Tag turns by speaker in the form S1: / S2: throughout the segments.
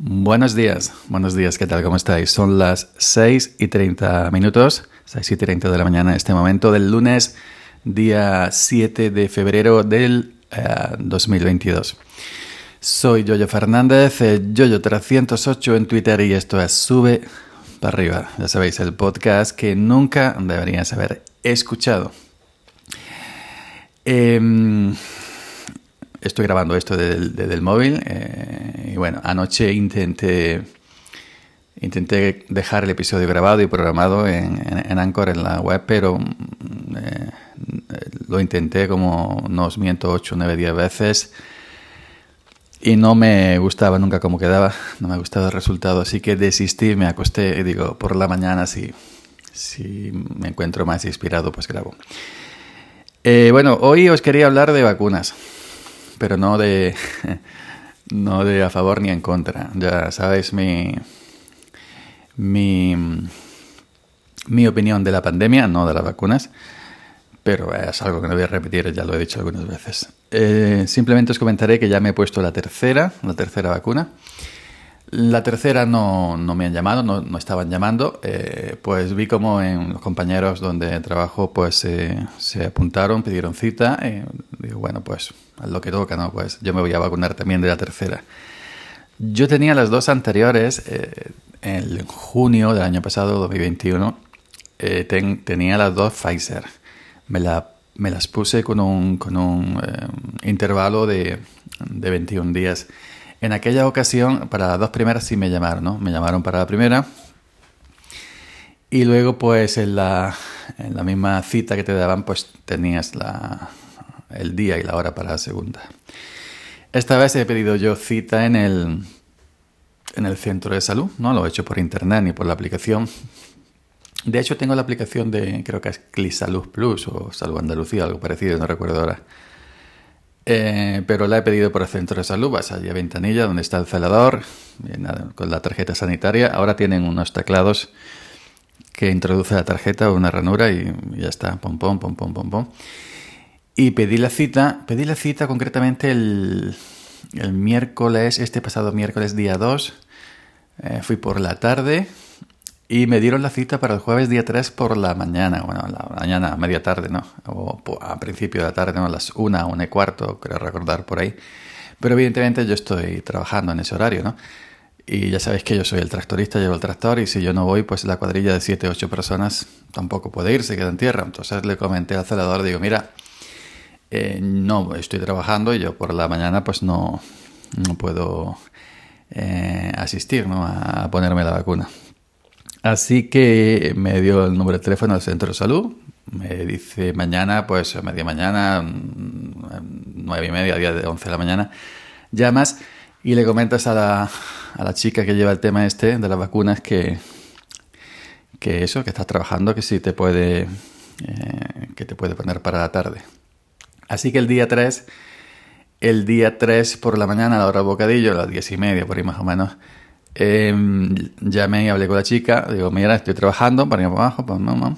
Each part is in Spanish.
S1: Buenos días, buenos días, ¿qué tal? ¿Cómo estáis? Son las 6 y 30 minutos, 6 y 30 de la mañana en este momento del lunes, día 7 de febrero del 2022. Eh, Soy Yoyo Fernández, eh, Yoyo308 en Twitter y esto es Sube para arriba. Ya sabéis, el podcast que nunca deberías haber escuchado. Em, estoy grabando esto desde, el móvil eh, y bueno, anoche intenté, intenté dejar el episodio grabado y programado en, en, Anchor en la web, pero eh, lo intenté como, no os miento, 8 o 9, 10 veces y no me gustaba nunca cómo quedaba, no me gustaba el resultado, así que desistí, me acosté y digo, por la mañana si, si me encuentro más inspirado, pues grabo. Eh, bueno, hoy os quería hablar de vacunas pero no de, no de a favor ni en contra. Ya sabéis mi, mi, mi opinión de la pandemia, no de las vacunas, pero es algo que no voy a repetir, ya lo he dicho algunas veces. Eh, simplemente os comentaré que ya me he puesto la tercera, la tercera vacuna. La tercera no, no me han llamado, no, no estaban llamando. Eh, pues vi como en los compañeros donde trabajo pues eh, se apuntaron, pidieron cita. Digo, bueno, pues a lo que toca, ¿no? Pues yo me voy a vacunar también de la tercera. Yo tenía las dos anteriores eh, en junio del año pasado, 2021. tenía las dos Pfizer. Me, la, me las puse con un, con un intervalo de, de 21 días. En aquella ocasión, para las dos primeras sí me llamaron, ¿no? Me llamaron para la primera. Y luego, pues, en la, en la misma cita que te daban, pues tenías la, el día y la hora para la segunda. Esta vez he pedido yo cita en el, en el centro de salud, no lo he hecho por internet ni por la aplicación. De hecho, tengo la aplicación de, creo que es Clisalud Plus o Salud Andalucía, algo parecido, no recuerdo ahora. Eh, pero la he pedido por el centro de salud, vas allí a Ventanilla, donde está el celador, con la tarjeta sanitaria. Ahora tienen unos teclados que introduce la tarjeta o una ranura y, ya está, pom, pom, pom, pom, pom, pom. Y pedí la cita, pedí la cita concretamente el, el miércoles, este pasado miércoles día 2. Eh, fui por la tarde, y me dieron la cita para el jueves día 3 por la mañana, bueno, la mañana, media tarde, ¿no? O a principio de la tarde, ¿no? Las una, una y cuarto, creo recordar por ahí. Pero evidentemente yo estoy trabajando en ese horario, ¿no? Y ya sabéis que yo soy el tractorista, llevo el tractor y si yo no voy, pues la cuadrilla de 7 o 8 personas tampoco puede ir, se queda en tierra. Entonces le comenté al celador, digo, mira, eh, no, estoy trabajando y yo por la mañana pues no, no puedo eh, asistir, ¿no? A ponerme la vacuna. Así que me dio el número de teléfono del centro de salud. Me dice mañana, pues a media mañana, mm, nueve y media, día de once de la mañana, llamas y le comentas a la, a la chica que lleva el tema este de las vacunas que, que eso, que estás trabajando, que sí te puede, eh, que te puede poner para la tarde. Así que el día 3, el día 3 por la mañana, a la hora bocadillo, a las diez y media, por ahí más o menos, eh, llamé y hablé con la chica, digo, mira, estoy trabajando para ir para abajo, pues mamá,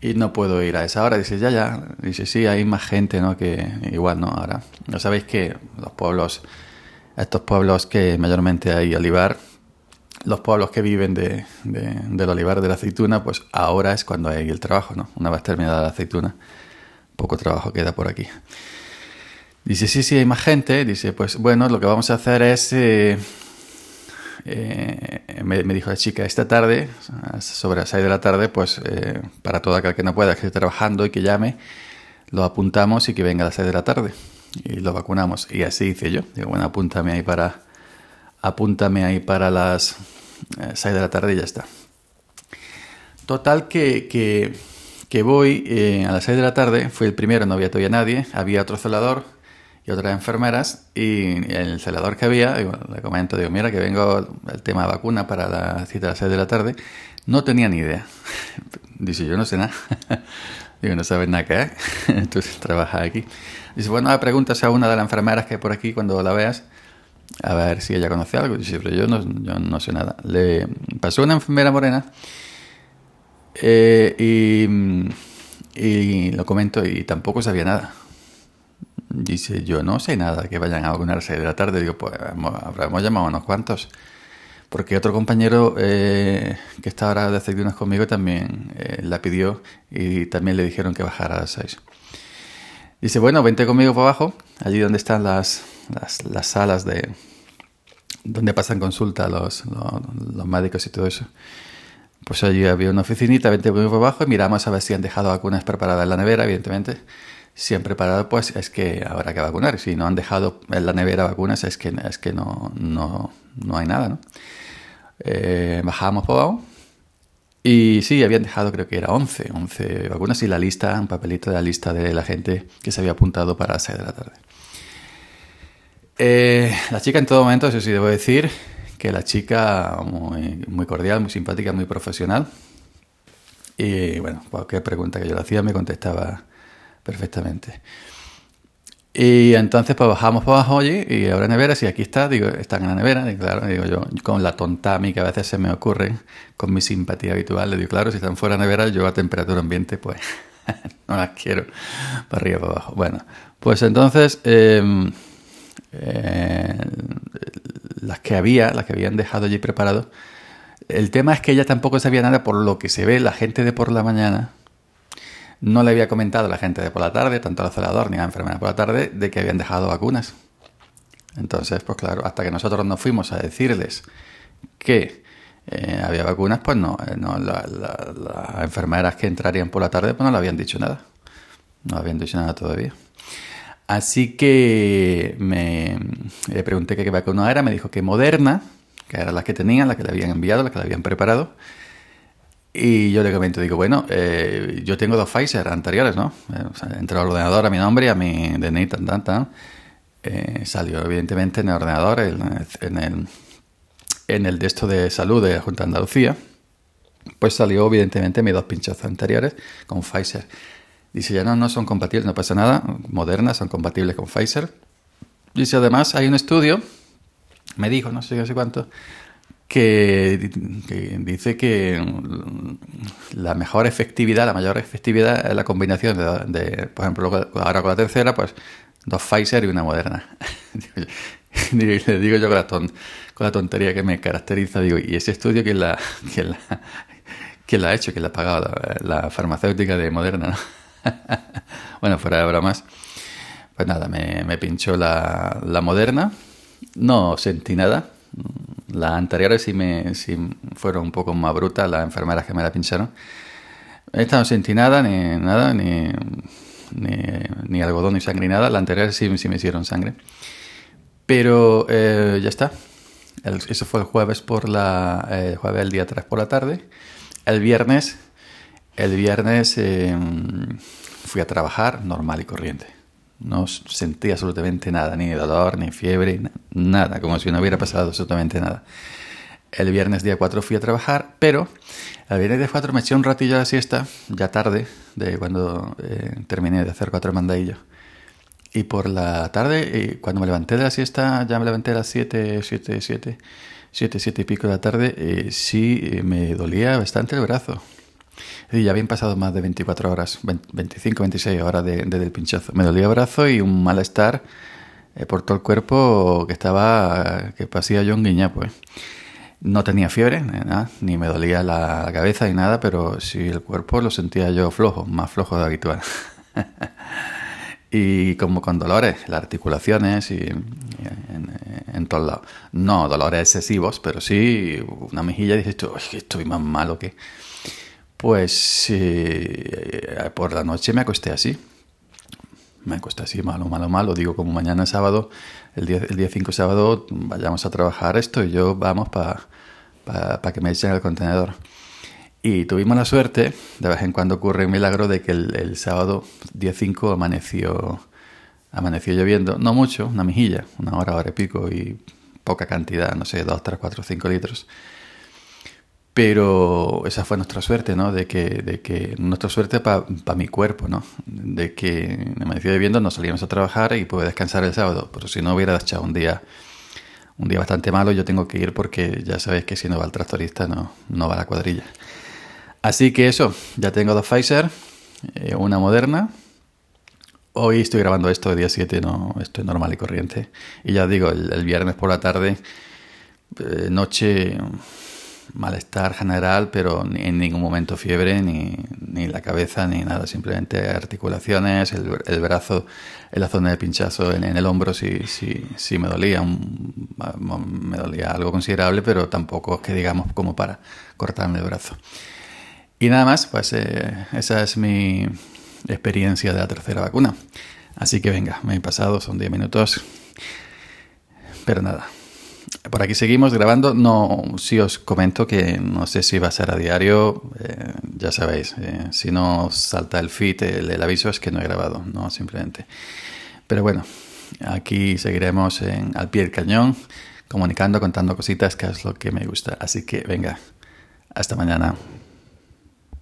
S1: y no puedo ir a esa hora. Dice, ya, ya. Dice, sí, hay más gente, ¿no? Que igual, ¿no? Ahora, no sabéis que los pueblos, estos pueblos que mayormente hay olivar, los pueblos que viven de, del olivar, de la aceituna, pues ahora es cuando hay el trabajo, ¿no? Una vez terminada la aceituna, poco trabajo queda por aquí. Dice, sí, sí, hay más gente. Dice, pues bueno, lo que vamos a hacer es... Eh, eh, me, dijo la chica, esta tarde, sobre las 6 de la tarde, pues eh, para todo aquel que no pueda, que esté trabajando y que llame, lo apuntamos y que venga a las 6 de la tarde y lo vacunamos. Y así hice yo. Digo, bueno, apúntame ahí para, apúntame ahí para las 6 eh, de la tarde y ya está. Total que, que voy a las 6 de la tarde, fui el primero, no había todavía nadie, había otro celador y otras enfermeras y el celador que había, le comento, digo, mira que vengo el tema de vacuna para la cita a las 6 de la tarde, no tenía ni idea. Dice, yo no sé nada. digo, no sabes nada que es. Entonces trabaja aquí. Dice, bueno, preguntas a una de las enfermeras que hay por aquí cuando la veas, a ver si ella conoce algo. Dice, pero yo no, yo no sé nada. Le pasó una enfermera morena eh, y, lo comento y tampoco sabía nada. Dice, yo no sé nada que vayan a vacunarse de la tarde. Digo, pues habremos llamado a unos cuantos. porque otro compañero eh, que está ahora de aceitunas conmigo también eh, la pidió y también le dijeron que bajara a las 6. Dice, bueno, vente conmigo para abajo, allí donde están las, las, salas de donde pasan consulta los, los, médicos y todo eso. Pues allí había una oficinita, vente conmigo para abajo y miramos a ver si han dejado vacunas preparadas en la nevera, evidentemente. Si han preparado, pues es que habrá que vacunar. Si no han dejado en la nevera vacunas, es que, es que no, no, no hay nada, ¿no? Eh, bajábamos por abajo y sí, habían dejado creo que era 11, 11 vacunas y la lista, un papelito de la lista de la gente que se había apuntado para las 6 de la tarde. Eh, la chica en todo momento, eso sí debo decir, que la chica muy, muy cordial, muy simpática, muy profesional. Y bueno, cualquier pregunta que yo le hacía me contestaba perfectamente. Y entonces pues bajamos por abajo allí y ahora neveras y aquí está, digo, están en la nevera, y claro, digo yo, con la tonta mí que a veces se me ocurre, con mi simpatía habitual, le digo, claro, si están fuera de nevera, yo a temperatura ambiente, pues no las quiero para arriba para abajo. Bueno, pues entonces em, eh, las que había, las que habían dejado allí preparado, el tema es que ella tampoco sabía nada por lo que se ve la gente de por la mañana no le había comentado a la gente de por la tarde, tanto al celador ni a la enfermera por la tarde, de que habían dejado vacunas. Entonces, pues claro, hasta que nosotros nos fuimos a decirles que eh, había vacunas, pues no, eh, no las enfermeras que entrarían por la tarde, pues no le habían dicho nada. No habían dicho nada todavía. Así que me le pregunté qué vacuna era, me dijo que Moderna, que era la que tenían, la que le habían enviado, la que le habían preparado, y yo le comento, digo, bueno, eh, yo tengo dos Pfizer anteriores, ¿no? Eh, entre el ordenador a mi nombre a mi DNI, tan, tan, tan. Eh, salió evidentemente en el ordenador, en, el, en el de esto de salud de Junta de Andalucía, pues salió evidentemente mis dos pinchazos anteriores con Pfizer. Dice, ya no, no son compatibles, no pasa nada, modernas son compatibles con Pfizer. Dice, además hay un estudio, me dijo, no sé, no sé cuánto, que, dice que la mejor efectividad, la mayor efectividad es la combinación de, por ejemplo, ahora con la tercera, pues dos Pfizer y una Moderna. le digo yo con la, tontería que me caracteriza, digo, ¿y ese estudio quién la, quién la, quién la ha hecho? ¿Quién la ha pagado? La, farmacéutica de Moderna, ¿no? bueno, fuera de bromas. Pues nada, me, pinchó la, Moderna. No sentí nada las anteriores sí, me, sí fueron un poco más brutas, las enfermeras que me la pincharon. Esta no sentí nada, ni nada, ni, ni, algodón, ni sangre, ni nada. La anterior sí, sí me hicieron sangre. Pero eh, ya está. eso fue el jueves por la... El jueves el día 3 por la tarde. El viernes... El viernes em, fui a trabajar normal y corriente. No sentí absolutamente nada, ni dolor, ni fiebre, nada, como si no hubiera pasado absolutamente nada. El viernes día 4 fui a trabajar, pero el viernes día 4 me eché un ratillo a la siesta, ya tarde, de cuando eh, terminé de hacer cuatro mandadillos. Y por la tarde, eh, cuando me levanté de la siesta, ya me levanté a las 7, 7, 7, 7, 7 y pico de la tarde, eh, sí me dolía bastante el brazo. Y ya habían pasado más de 24 horas, 25, 26 horas desde de, el pinchazo. Me dolía el brazo y un malestar eh, por todo el cuerpo que estaba, que pasía yo un guiñapo. Pues. No tenía fiebre, ni me dolía la cabeza ni nada, pero sí el cuerpo lo sentía yo flojo, más flojo de habitual. y como con dolores, las articulaciones y, en, en, todos lados. No dolores excesivos, pero sí una mejilla y dices, estoy más malo que... Pues eh, por la noche me acosté así. Me acosté así, malo, malo, malo. Digo, como mañana es sábado, el día, el día 5 sábado, vayamos a trabajar esto y yo vamos para pa, que me echen el contenedor. Y tuvimos la suerte, de vez en cuando ocurre un milagro, de que el, sábado, día 5, amaneció, amaneció lloviendo. No mucho, una mejilla, una hora, hora y pico y poca cantidad, no sé, 2, 3, 4, 5 litros. Pero esa fue nuestra suerte, ¿no? De que, de que nuestra suerte para mi cuerpo, ¿no? De que me decía viviendo, nos salíamos a trabajar y pude descansar el sábado. Pero si no hubiera echado un día, un día bastante malo, yo tengo que ir porque ya sabéis que si no va el tractorista, no, no va la cuadrilla. Así que eso, ya tengo dos Pfizer, eh, una moderna. Hoy estoy grabando esto de día 7, no estoy normal y corriente. Y ya digo, el viernes por la tarde eh, noche malestar general, pero en ningún momento fiebre, ni, ni la cabeza, ni nada, simplemente articulaciones, el, brazo, en la zona de pinchazo en, el hombro sí, sí, sí me dolía, me dolía algo considerable, pero tampoco es que digamos como para cortarme el brazo. Y nada más, pues eh, esa es mi experiencia de la tercera vacuna. Así que venga, me he pasado, son 10 minutos. Pero nada, por aquí seguimos grabando. No, si os comento que no sé si va a ser a diario. Eh, ya sabéis, eh, si no salta el feed, el, aviso es que no he grabado, no simplemente. Pero bueno, aquí seguiremos en, al pie del cañón, comunicando, contando cositas, que es lo que me gusta. Así que venga, hasta mañana.